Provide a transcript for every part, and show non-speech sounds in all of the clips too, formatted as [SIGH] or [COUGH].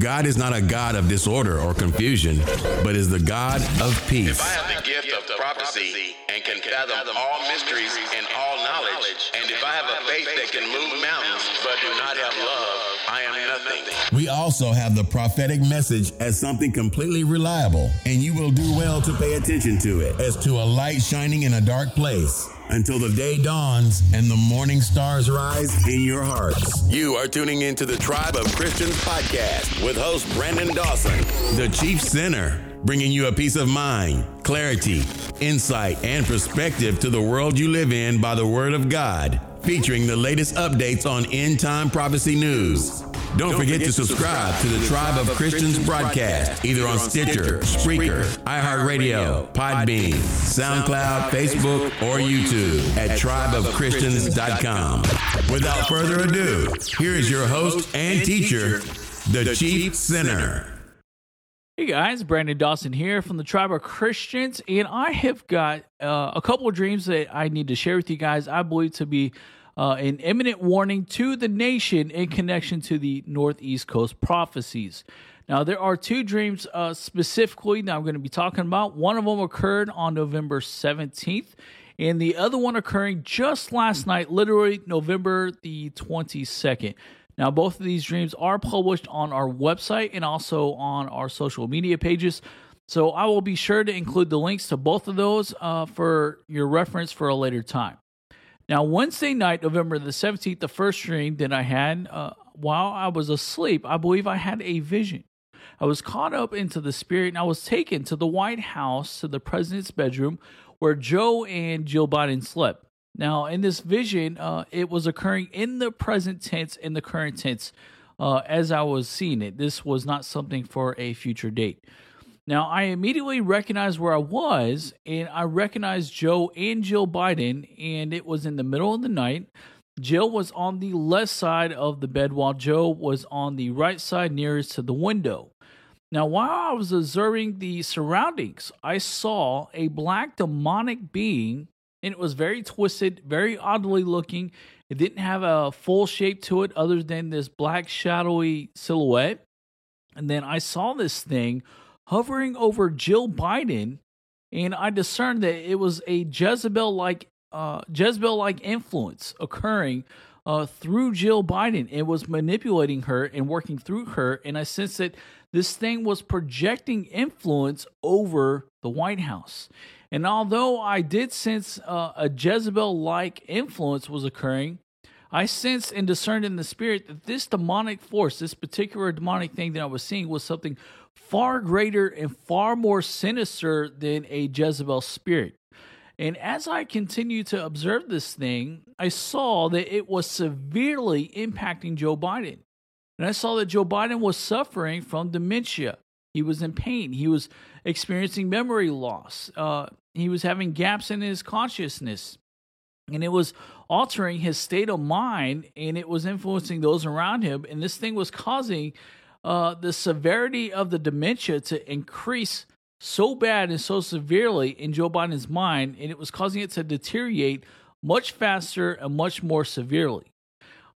God is not a God of disorder or confusion, but is the God of peace. If I have the gift of prophecy and can fathom all mysteries and all knowledge, and if I have a faith that can move mountains but do not have love, I am nothing. We also have the prophetic message as something completely reliable, and you will do well to pay attention to it as to a light shining in a dark place until the day dawns and the morning stars rise in your hearts. You are tuning into the Tribe of Christians podcast with host Brandon Dawson, the chief sinner, bringing you a peace of mind, clarity, insight, and perspective to the world you live in by the word of God, featuring the latest updates on end time prophecy news. Don't, forget, to subscribe to the Tribe of Christians broadcast, either on Stitcher, Spreaker, iHeartRadio, Podbean, SoundCloud, Facebook, or YouTube at tribeofchristians.com. Without further ado, here is your host and teacher, the Chief Sinner. Hey guys, Brandon Dawson here from the Tribe of Christians, and I have got uh, a couple of dreams that I need to share with you guys. I believe to be uh, an imminent warning to the nation in connection to the Northeast Coast prophecies. Now, there are two dreams uh, specifically that I'm going to be talking about. One of them occurred on November 17th, and the other one occurring just last night, literally November the 22nd. Now, both of these dreams are published on our website and also on our social media pages. So I will be sure to include the links to both of those uh, for your reference for a later time. Now, Wednesday night, November the 17th, the first dream that I had uh, while I was asleep, I believe I had a vision. I was caught up into the spirit and I was taken to the White House, to the president's bedroom, where Joe and Jill Biden slept. Now, in this vision, uh, it was occurring in the present tense, in the current tense, uh, as I was seeing it. This was not something for a future date. Now, I immediately recognized where I was, and I recognized Joe and Jill Biden, and it was in the middle of the night. Jill was on the left side of the bed, while Joe was on the right side nearest to the window. Now, while I was observing the surroundings, I saw a black demonic being, and it was very twisted, very oddly looking. It didn't have a full shape to it other than this black, shadowy silhouette. And then I saw this thing hovering over Jill Biden, and I discerned that it was a Jezebel like uh, Jezebel like influence occurring uh, through Jill Biden. It was manipulating her and working through her, and I sensed that this thing was projecting influence over the White House. And although I did sense uh, a Jezebel like influence was occurring, I sensed and discerned in the spirit that this demonic force, this particular demonic thing that I was seeing, was something far greater and far more sinister than a Jezebel spirit. And as I continued to observe this thing, I saw that it was severely impacting Joe Biden. And I saw that Joe Biden was suffering from dementia. He was in pain. He was experiencing memory loss. Uh, he was having gaps in his consciousness. And it was altering his state of mind and it was influencing those around him. And this thing was causing uh, the severity of the dementia to increase so bad and so severely in Joe Biden's mind, and it was causing it to deteriorate much faster and much more severely.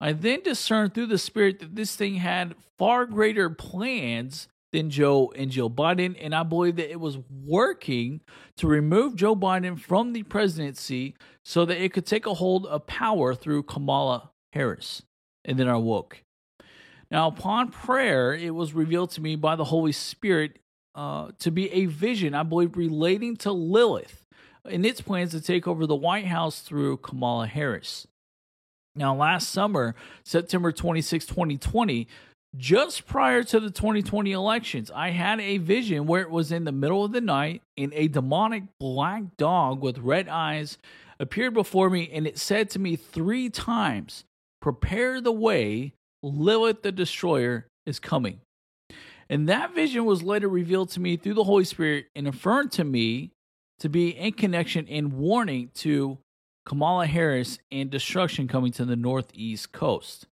I then discerned through the Spirit that this thing had far greater plans than Joe and Jill Biden, and I believe that it was working to remove Joe Biden from the presidency so that it could take a hold of power through Kamala Harris. And then I woke. Now, upon prayer, it was revealed to me by the Holy Spirit uh, to be a vision, I believe, relating to Lilith and its plans to take over the White House through Kamala Harris. Now, last summer, September 26, 2020, just prior to the 2020 elections, I had a vision where it was in the middle of the night and a demonic black dog with red eyes appeared before me and it said to me three times, Prepare the way Lilith the Destroyer is coming. And that vision was later revealed to me through the Holy Spirit and affirmed to me to be in connection and warning to Kamala Harris and destruction coming to the Northeast coast.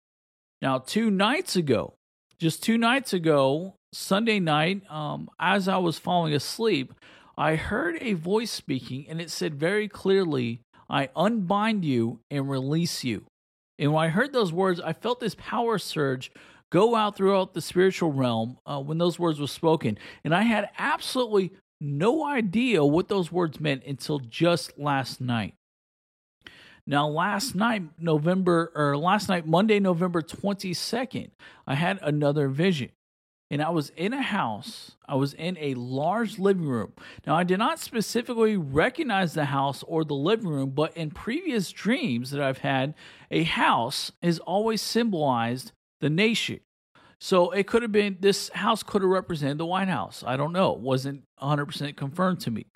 Now, two nights ago, just two nights ago, Sunday night, um, as I was falling asleep, I heard a voice speaking and it said very clearly, I unbind you and release you. And when I heard those words, I felt this power surge go out throughout the spiritual realm uh, when those words were spoken. And I had absolutely no idea what those words meant until just last night. Now, last night, November, or last night, Monday, November 22nd, I had another vision. And I was in a house. I was in a large living room. Now, I did not specifically recognize the house or the living room, but in previous dreams that I've had, a house has always symbolized the nation. So it could have been, this house could have represented the White House. I don't know. It wasn't 100% confirmed to me.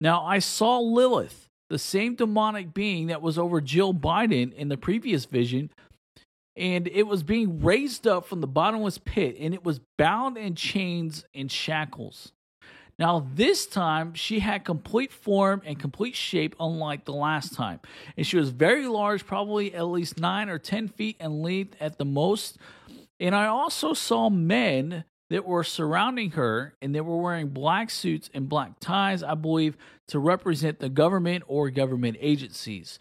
Now, I saw Lilith the same demonic being that was over Jill Biden in the previous vision, and it was being raised up from the bottomless pit, and it was bound in chains and shackles. Now, this time she had complete form and complete shape, unlike the last time. And she was very large, probably at least nine or 10 feet in length at the most. And I also saw men that were surrounding her and they were wearing black suits and black ties, I believe, to represent the government or government agencies.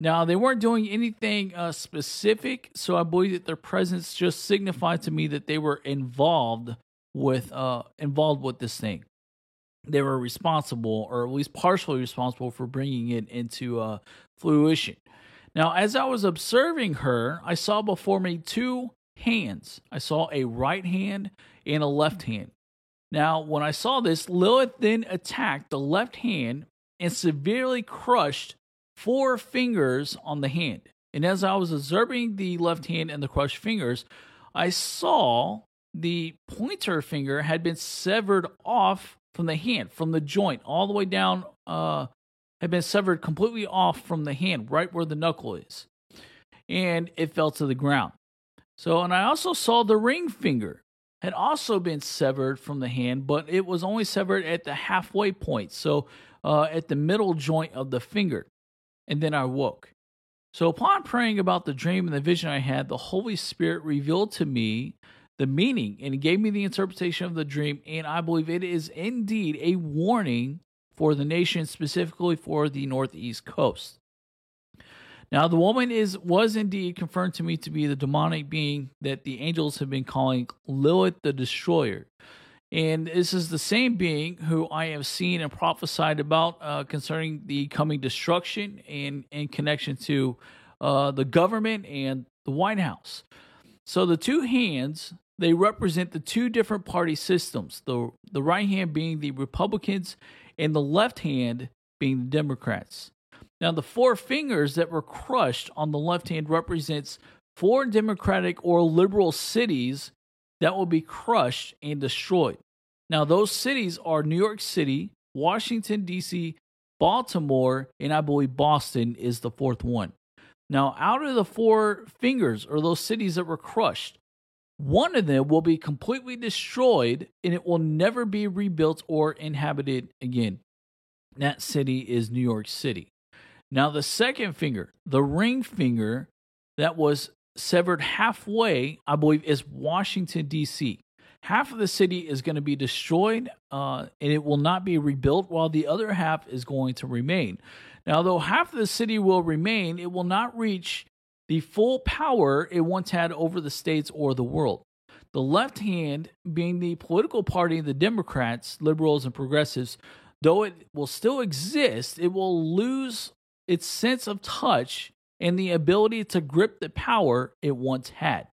Now, they weren't doing anything uh, specific, so I believe that their presence just signified to me that they were involved with uh, involved with this thing. They were responsible, or at least partially responsible, for bringing it into uh, fruition. Now, as I was observing her, I saw before me two hands. I saw a right hand and a left hand. Now, when I saw this, Lilith then attacked the left hand and severely crushed four fingers on the hand. And as I was observing the left hand and the crushed fingers, I saw the pointer finger had been severed off from the hand, from the joint, all the way down, uh, had been severed completely off from the hand, right where the knuckle is. And it fell to the ground. So, and I also saw the ring finger had also been severed from the hand, but it was only severed at the halfway point, so uh, at the middle joint of the finger. And then I woke. So, upon praying about the dream and the vision I had, the Holy Spirit revealed to me the meaning and gave me the interpretation of the dream. And I believe it is indeed a warning for the nation, specifically for the Northeast coast. Now, the woman is was indeed confirmed to me to be the demonic being that the angels have been calling Lilith the Destroyer. And this is the same being who I have seen and prophesied about uh, concerning the coming destruction and in connection to uh, the government and the White House. So the two hands they represent the two different party systems. The the right hand being the Republicans, and the left hand being the Democrats. Now, the four fingers that were crushed on the left hand represents four Democratic or liberal cities that will be crushed and destroyed. Now, those cities are New York City, Washington, D.C., Baltimore, and I believe Boston is the fourth one. Now, out of the four fingers or those cities that were crushed, one of them will be completely destroyed and it will never be rebuilt or inhabited again. That city is New York City. Now, the second finger, the ring finger that was severed halfway, I believe, is Washington, D.C. Half of the city is going to be destroyed uh, and it will not be rebuilt, while the other half is going to remain. Now, though half of the city will remain, it will not reach the full power it once had over the states or the world. The left hand, being the political party of the Democrats, liberals, and progressives, though it will still exist, it will lose its sense of touch and the ability to grip the power it once had.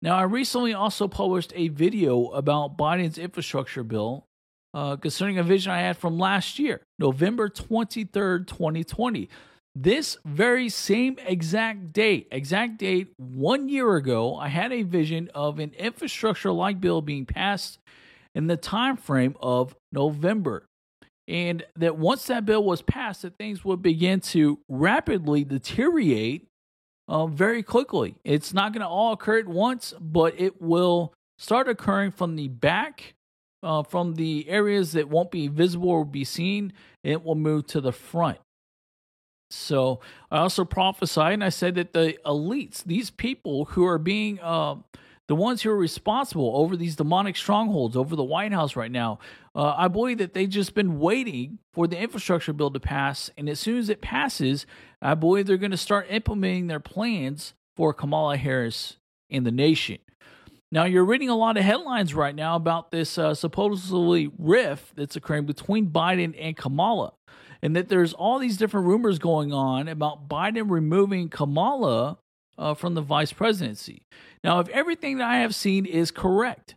Now, I recently also published a video about Biden's infrastructure bill uh, concerning a vision I had from last year, November 23rd, 2020. This very same exact date, exact date one year ago, I had a vision of an infrastructure like bill being passed in the time frame of November and that once that bill was passed, that things would begin to rapidly deteriorate uh, very quickly. It's not going to all occur at once, but it will start occurring from the back, uh, from the areas that won't be visible or be seen. It will move to the front. So I also prophesied and I said that the elites, these people who are being uh, the ones who are responsible over these demonic strongholds over the White House right now, uh, I believe that they've just been waiting for the infrastructure bill to pass. And as soon as it passes, I believe they're going to start implementing their plans for Kamala Harris and the nation. Now, you're reading a lot of headlines right now about this uh, supposedly rift that's occurring between Biden and Kamala, and that there's all these different rumors going on about Biden removing Kamala uh, from the vice presidency. Now, if everything that I have seen is correct,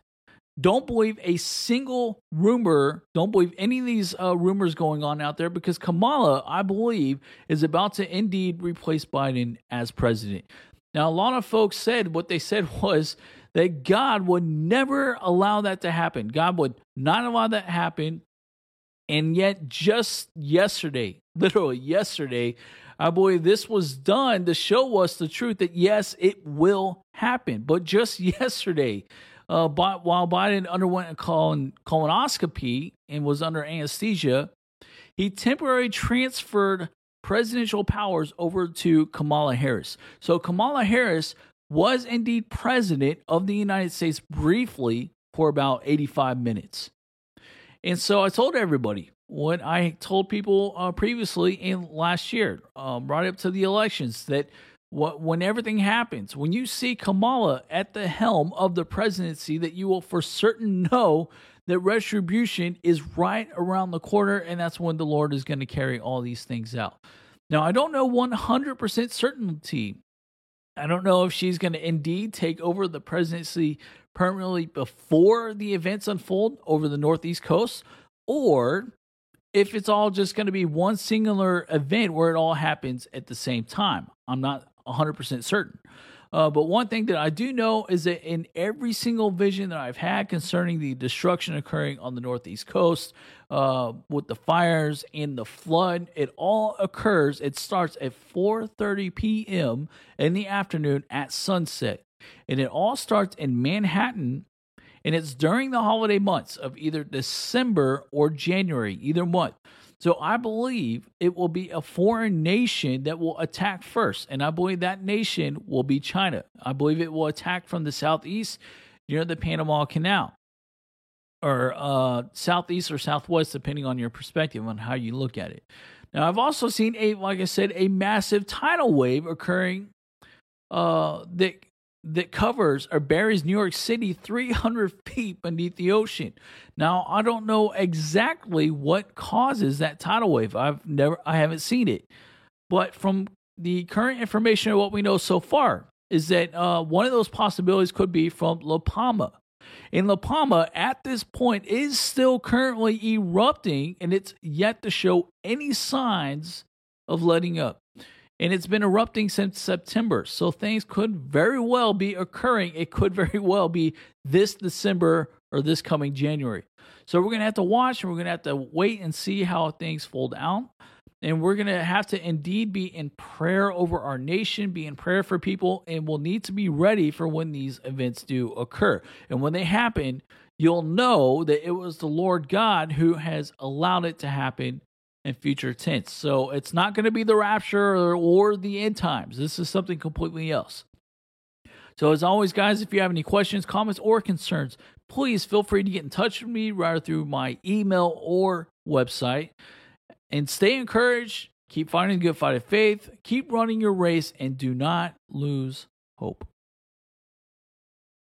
don't believe a single rumor. Don't believe any of these uh, rumors going on out there because Kamala, I believe, is about to indeed replace Biden as president. Now, a lot of folks said what they said [LAUGHS] was that God would never allow that to happen. God would not allow that happen. And yet, just yesterday, [LAUGHS] literally yesterday, I believe this was done to show us the truth that yes, it will happen. But just [LAUGHS] yesterday, uh, while Biden underwent a colon- colonoscopy and was under anesthesia, he temporarily transferred presidential powers over to Kamala Harris. So Kamala Harris was indeed president of the United States briefly for about 85 minutes. And so I told everybody what I told people uh, previously in last year, um, right up to the elections, that what, when everything happens, when you see Kamala at the helm of the presidency, that you will for certain know that retribution is right around the corner, and that's when the Lord is going to carry all these things out. Now, I don't know 100% certainty I don't know if she's going to indeed take over the presidency permanently before the events unfold over the Northeast coast, or if it's all just going to be one singular event where it all happens at the same time. I'm not 100% certain. Uh, but one thing that I do know is that in every single vision that I've had concerning the destruction occurring on the Northeast coast, uh, with the fires and the flood, it all occurs. It starts at 4:30 p.m. in the afternoon at sunset, and it all starts in Manhattan. And it's during the holiday months of either December or January, either month. So I believe it will be a foreign nation that will attack first. And I believe that nation will be China. I believe it will attack from the southeast near the Panama Canal or uh, southeast or southwest, depending on your perspective on how you look at it. Now, I've also seen a, like I said, a massive tidal wave occurring uh, that that covers or buries New York City 300 [LAUGHS] feet beneath the ocean. Now, I don't know exactly what causes that tidal wave. I've never, I haven't seen it, but from the current information of what we know so far is that uh, one of those possibilities could be from La Palma. And La Palma at this point is still currently erupting and it's yet to show any signs of letting up and it's been erupting since September. So things could very well be occurring. It could very well be this December or this coming January. So we're going to have to watch and we're going to have to wait and see how things fold out. And we're going to have to indeed be in prayer over our nation, be in prayer for people, and we'll need to be ready for when these events do occur. And when they happen, you'll know that it was the Lord God who has allowed it to happen and future tense. So it's not going to be the rapture or, or the end times. This is something completely else. So, as always, guys, if you have any questions, comments, or concerns, please feel free to get in touch with me right through my email or website. And stay encouraged, keep fighting the good fight of faith, keep running your race, and do not lose hope.